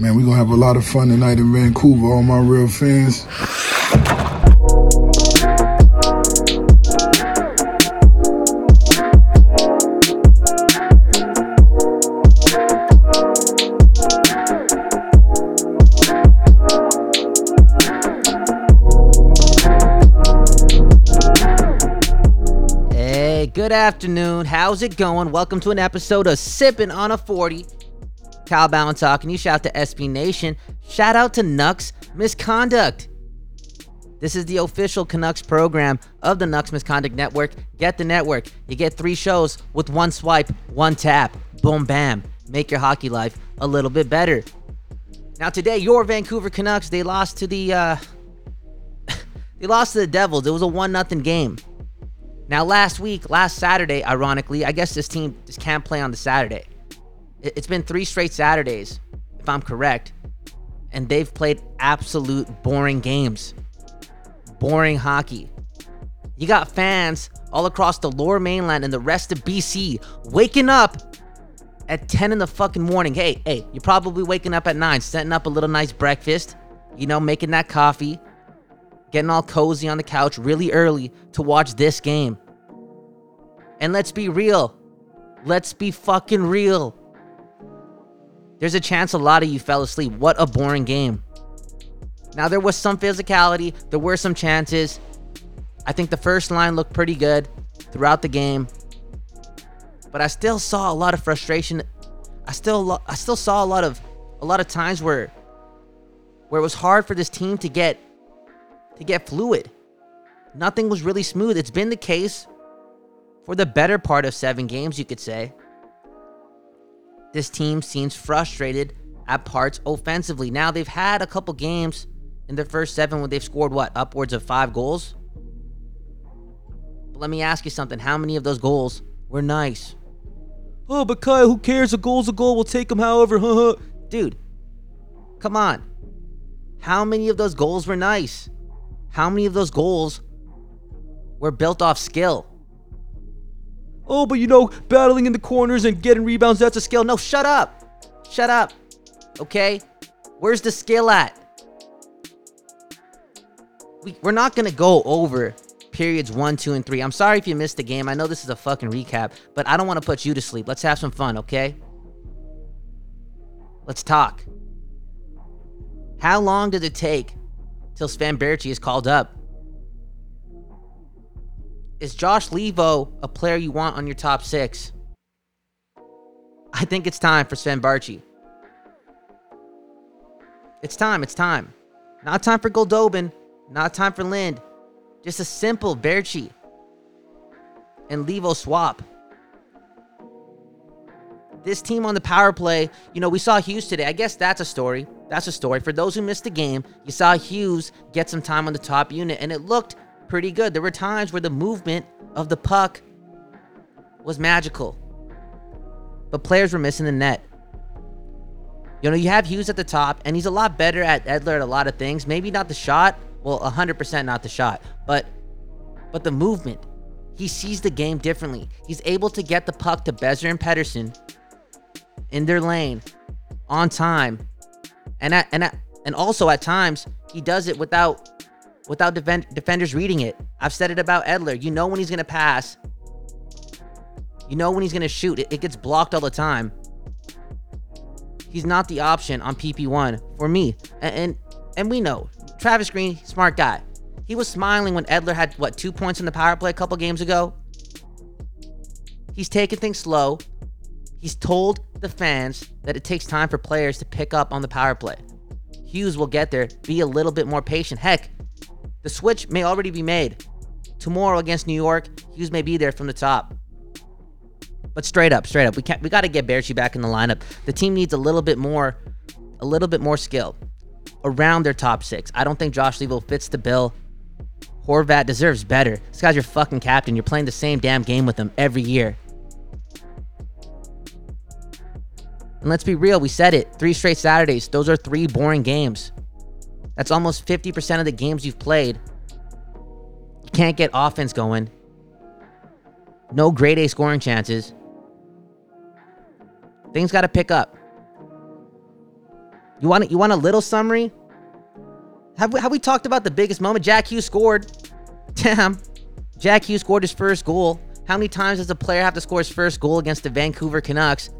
Man, we're gonna have a lot of fun tonight in Vancouver, all my real fans. Hey, good afternoon. How's it going? Welcome to an episode of Sipping on a 40. Kyle Bowen talking. You shout out to SB Nation. Shout out to Nucks Misconduct. This is the official Canucks program of the Nucks Misconduct Network. Get the network. You get three shows with one swipe, one tap. Boom, bam. Make your hockey life a little bit better. Now today, your Vancouver Canucks they lost to the uh, they lost to the Devils. It was a one nothing game. Now, last week, last Saturday, ironically, I guess this team just can't play on the Saturday. It- It's been three straight Saturdays, if I'm correct, and they've played absolute boring games. Boring hockey. You got fans all across the lower mainland and the rest of BC waking up at 10 in the fucking morning. Hey, hey, you're probably waking up at 9, setting up a little nice breakfast, you know, making that coffee, getting all cozy on the couch really early to watch this game. And let's be real. Let's be fucking real. There's a chance a lot of you fell asleep. What a boring game. Now, there was some physicality, there were some chances. I think the first line looked pretty good throughout the game. But I still saw a lot of frustration. I still I still saw a lot of a lot of times where where it was hard for this team to get to get fluid. Nothing was really smooth. It's been the case for the better part of seven games, you could say. This team seems frustrated at parts offensively. Now, they've had a couple games in their first seven where they've scored, what, upwards of five goals? But let me ask you something. How many of those goals were nice? Oh, but Kyle, who cares? A goal's a goal. We'll take them however. Dude, come on. How many of those goals were nice? How many of those goals were built off skill? Oh, but you know, battling in the corners and getting rebounds, that's a skill. No, shut up. Shut up. Okay? Where's the skill at? We, we're not going to go over periods one, two, and three. I'm sorry if you missed the game. I know this is a fucking recap, but I don't want to put you to sleep. Let's have some fun, okay? Let's talk. How long did it take till Sven Baertschi is called up? Is Josh Leivo a player you want on your top six? I think it's time for Sven Baertschi. It's time, it's time. Not time for Goldobin, not time for Lind. Just a simple Baertschi and Leivo swap. This team on the power play, you know, we saw Hughes today. I guess that's a story. That's a story. For those who missed the game, you saw Hughes get some time on the top unit, and it looked pretty good. There were times where the movement of the puck was magical, but players were missing the net. You know, you have Hughes at the top, and he's a lot better at Edler at a lot of things. Maybe not the shot. Well, 100% not the shot, but but the movement. He sees the game differently. He's able to get the puck to Boeser and Pettersson in their lane on time. And at, and at, and also at times he does it without without defend, defenders reading it. I've said it about Edler. You know when he's going to pass. You know when he's going to shoot. It, it gets blocked all the time. He's not the option on PP1 for me. And, and and we know Travis Green, smart guy. He was smiling when Edler had what two points in the power play a couple games ago. He's taking things slow. He's told the fans that it takes time for players to pick up on the power play. Hughes will get there. Be a little bit more patient. Heck, the switch may already be made. Tomorrow against New York, Hughes may be there from the top. But straight up, straight up, we can't we gotta get Baertschi back in the lineup. The team needs a little bit more, a little bit more skill around their top six. I don't think Josh Leivo fits the bill. Horvat deserves better. This guy's your fucking captain. You're playing the same damn game with him every year. And let's be real, we said it. Three straight Saturdays. Those are three boring games. That's almost 50% of the games you've played. You can't get offense going. No grade A scoring chances. Things got to pick up. You want you want a little summary? Have we, have we talked about the biggest moment? Jack Hughes scored. Damn. Jack Hughes scored his first goal. How many times does a player have to score his first goal against the Vancouver Canucks?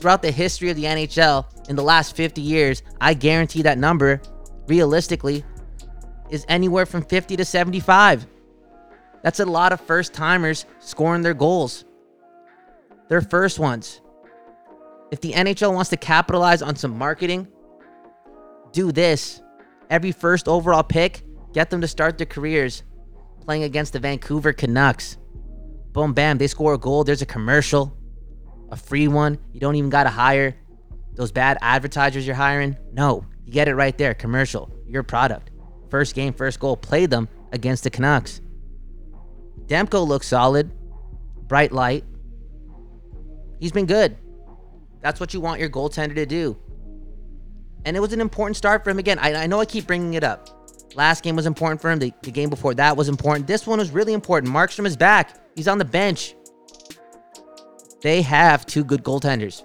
Throughout the history of the NHL in the last 50 years, I guarantee that number, realistically, is anywhere from 50 to 75. That's a lot of first timers scoring their goals. Their first ones. If the NHL wants to capitalize on some marketing, do this. Every first overall pick, get them to start their careers playing against the Vancouver Canucks. Boom, bam, they score a goal. There's a commercial, a free one. You don't even got to hire those bad advertisers you're hiring. No, you get it right there. Commercial, your product. First game, first goal. Play them against the Canucks. Demko looks solid, bright light. He's been good. That's what you want your goaltender to do. And it was an important start for him again. I, I know I keep bringing it up. Last game was important for him. The, the game before that was important. This one was really important. Markstrom is back. He's on the bench. They have two good goaltenders.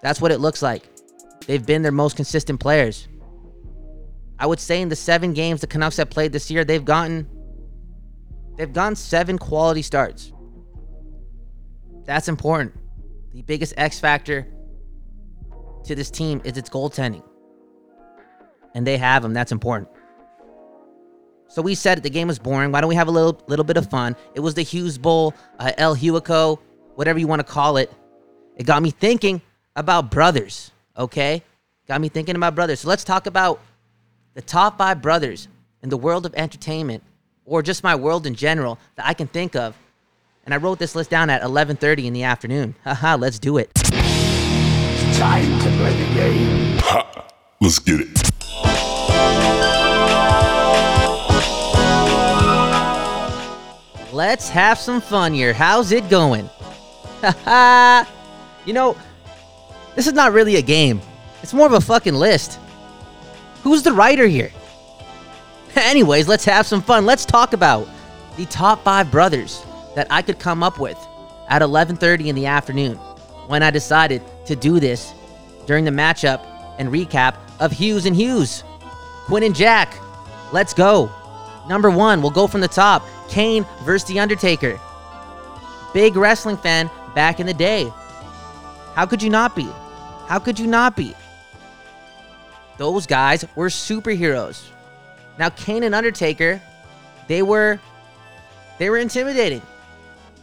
That's what it looks like. They've been their most consistent players. I would say in the seven games the Canucks have played this year, they've gotten they've gotten seven quality starts. That's important. The biggest X factor to this team is its goaltending. And they have them. That's important. So we said the game was boring. Why don't we have a little little bit of fun? It was the Hughes Bowl, uh, El Huico, whatever you want to call it. It got me thinking about brothers. Okay, got me thinking of my brothers. So let's talk about the top five brothers in the world of entertainment, or just my world in general that I can think of. And I wrote this list down at 11:30 in the afternoon. Haha, let's do it. It's time to play the game. Ha! Let's get it. Let's have some fun here. How's it going? Haha. you know, this is not really a game. It's more of a fucking list. Who's the writer here? Anyways, let's have some fun. Let's talk about the top 5 brothers that I could come up with at 11:30 in the afternoon when I decided to do this during the matchup and recap of Hughes and Hughes. Quinn and Jack. Let's go. Number 1, we'll go from the top. Kane versus The Undertaker. Big wrestling fan back in the day. How could you not be? How could you not be? Those guys were superheroes. Now Kane and Undertaker, they were they were intimidating.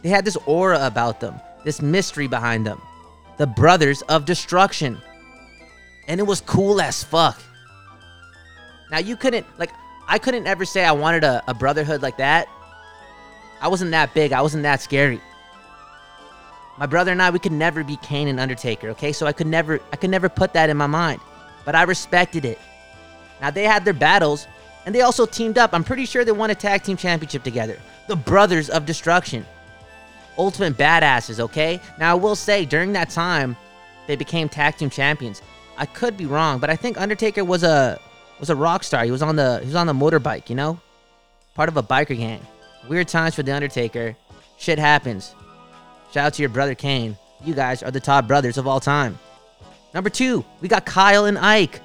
They had this aura about them, this mystery behind them. The brothers of destruction. And it was cool as fuck. Now you couldn't like I couldn't ever say I wanted a, a brotherhood like that. I wasn't that big. I wasn't that scary. My brother and I, we could never be Kane and Undertaker, okay? So I could never I could never put that in my mind. But I respected it. Now they had their battles, and they also teamed up. I'm pretty sure they won a tag team championship together. The Brothers of Destruction. Ultimate badasses, okay? Now I will say during that time, they became tag team champions. I could be wrong, but I think Undertaker was a was a rock star. He was on the he was on the motorbike, you know? Part of a biker gang. Weird times for the Undertaker. Shit happens. Shout out to your brother Kane. You guys are the top brothers of all time. Number two, we got Kyle and Ike.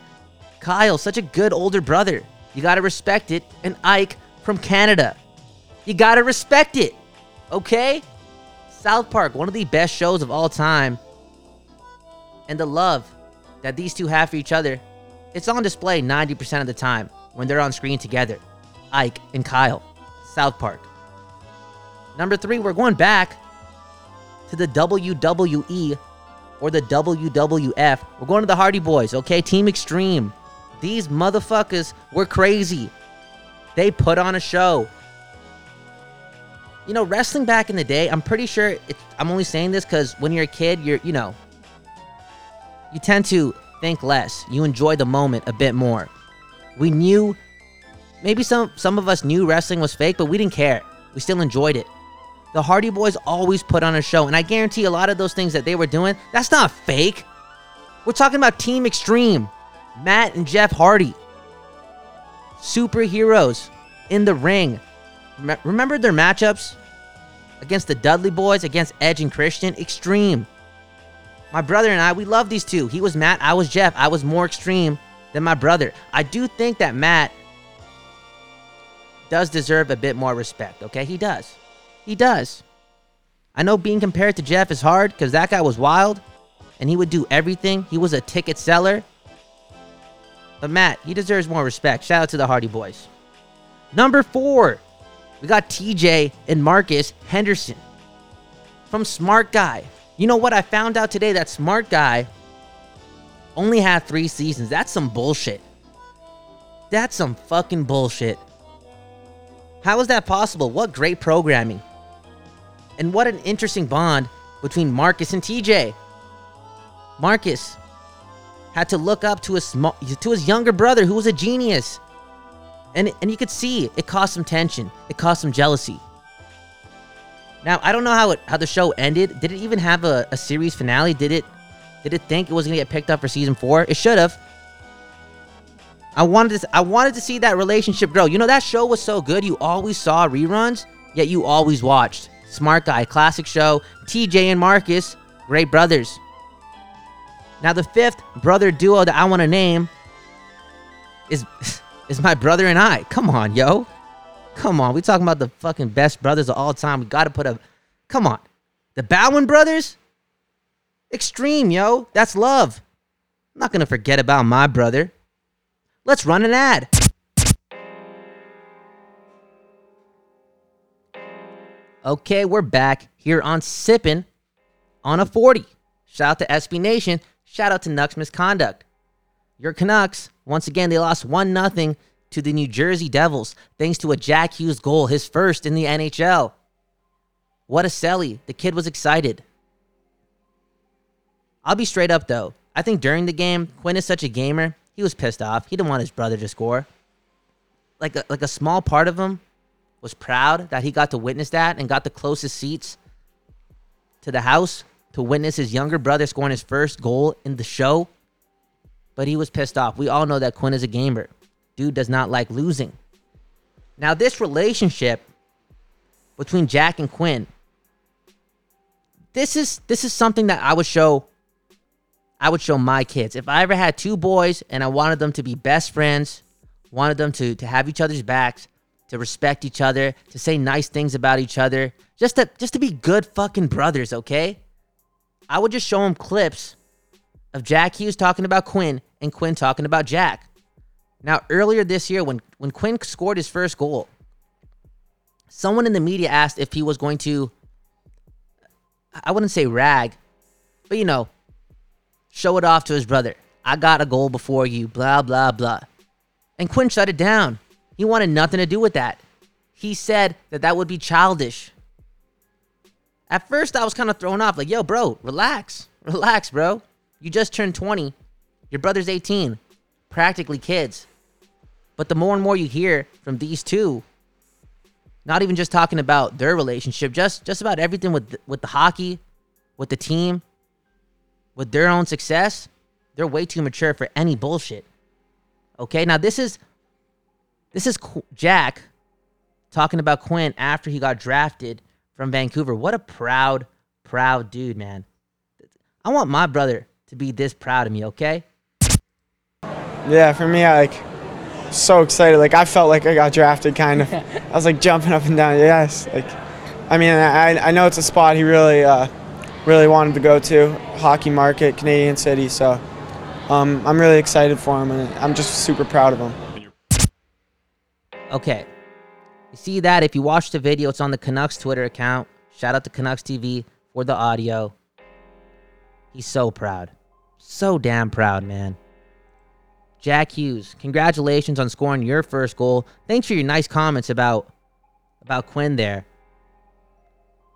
Kyle, such a good older brother. You gotta respect it. And Ike from Canada. You gotta respect it. Okay? South Park, one of the best shows of all time. And the love that these two have for each other, it's on display 90% of the time when they're on screen together. Ike and Kyle. South Park. Number three, we're going back to the WWE or the WWF. We're going to the Hardy Boys, okay? Team Extreme. These motherfuckers were crazy. They put on a show. You know, wrestling back in the day, I'm pretty sure I'm only saying this because when you're a kid, you're, you know, you tend to think less. You enjoy the moment a bit more. We knew, maybe some, some of us knew wrestling was fake, but we didn't care. We still enjoyed it. The Hardy Boys always put on a show, and I guarantee a lot of those things that they were doing, that's not fake. We're talking about Team Extreme, Matt and Jeff Hardy. Superheroes in the ring. Remember their matchups against the Dudley Boys, against Edge and Christian? Extreme. My brother and I, we love these two. He was Matt, I was Jeff. I was more extreme than my brother. I do think that Matt does deserve a bit more respect, okay? He does. He does. I know being compared to Jeff is hard because that guy was wild and he would do everything. He was a ticket seller. But Matt, he deserves more respect. Shout out to the Hardy Boys. Number four, we got TJ and Marcus Henderson from Smart Guy. You know what? I found out today that Smart Guy only had three seasons. That's some bullshit. That's some fucking bullshit. How is that possible? What great programming. And what an interesting bond between Marcus and TJ. Marcus had to look up to his sm- to his younger brother who was a genius. And and you could see it caused some tension. It caused some jealousy. Now, I don't know how it how the show ended. Did it even have a, a series finale? Did it did it think it was going to get picked up for season 4? It should have. I wanted to I wanted to see that relationship grow. You know that show was so good. You always saw reruns, yet you always watched. Smart Guy, classic show. TJ and Marcus, great brothers. Now the fifth brother duo that I want to name is is my brother and I. Come on, yo. Come on. We talking about the fucking best brothers of all time. We got to put a Come on. The Bowen brothers? Extreme, yo. That's love. I'm not going to forget about my brother. Let's run an ad. Okay, we're back here on Sippin' on a 40. Shout out to SB Nation. Shout out to Nucks Misconduct. Your Canucks, once again, they lost 1 0 to the New Jersey Devils thanks to a Jack Hughes goal, his first in the NHL. What a selly. The kid was excited. I'll be straight up though. I think during the game, Quinn is such a gamer. He was pissed off. He didn't want his brother to score. Like a, like a small part of him was proud that he got to witness that and got the closest seats to the house to witness his younger brother scoring his first goal in the show. But he was pissed off. We all know that Quinn is a gamer. Dude does not like losing. Now, this relationship between Jack and Quinn, this is this is something that I would show I would show my kids. If I ever had two boys and I wanted them to be best friends, wanted them to to have each other's backs, to respect each other, to say nice things about each other, just to just to be good fucking brothers, okay? I would just show him clips of Jack Hughes talking about Quinn and Quinn talking about Jack. Now, earlier this year, when when Quinn scored his first goal, someone in the media asked if he was going to I wouldn't say rag, but you know, show it off to his brother. I got a goal before you, blah, blah, blah. And Quinn shut it down. He wanted nothing to do with that. He said that that would be childish. At first, I was kind of thrown off, like, yo, bro, relax. Relax, bro. You just turned 20. Your brother's 18. Practically kids. But the more and more you hear from these two, not even just talking about their relationship, just just about everything with with the hockey, with the team, with their own success, they're way too mature for any bullshit. Okay, now this is this is Qu- Jack talking about Quinn after he got drafted from Vancouver. What a proud, proud dude, man. I want my brother to be this proud of me, okay? Yeah, for me, I like so excited. Like I felt like I got drafted, kind of. I was like jumping up and down. Yes, like I mean, I I know it's a spot he really uh, really wanted to go to, hockey market, Canadian city. So um, I'm really excited for him, and I'm just super proud of him. Okay. You see that? If you watch the video, it's on the Canucks Twitter account. Shout out to Canucks TV for the audio. He's so proud. So damn proud, man. Jack Hughes, congratulations on scoring your first goal. Thanks for your nice comments about about Quinn there.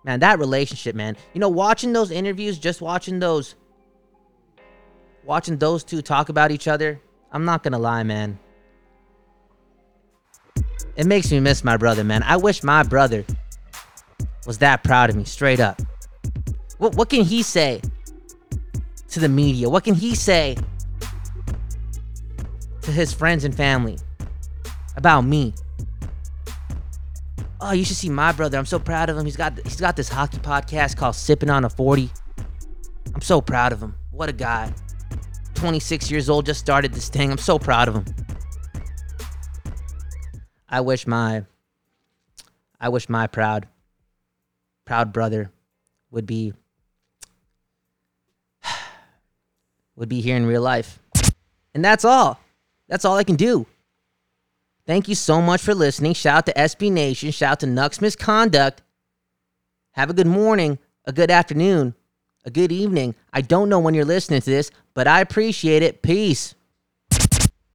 Man, that relationship, man. You know, watching those interviews, just watching those watching those two talk about each other, I'm not going to lie, man. It makes me miss my brother, man. I wish my brother was that proud of me, straight up. What what can he say to the media? What can he say to his friends and family about me? Oh, you should see my brother. I'm so proud of him. He's got he's got this hockey podcast called Sipping on a 40. I'm I'm so proud of him. What a guy. 26 years old, just started this thing. I'm so proud of him. I wish my I wish my proud proud brother would be would be here in real life. And that's all. That's all I can do. Thank you so much for listening. Shout out to SB Nation. Shout out to Nucks Misconduct. Have a good morning, a good afternoon, a good evening. I don't know when you're listening to this, but I appreciate it. Peace.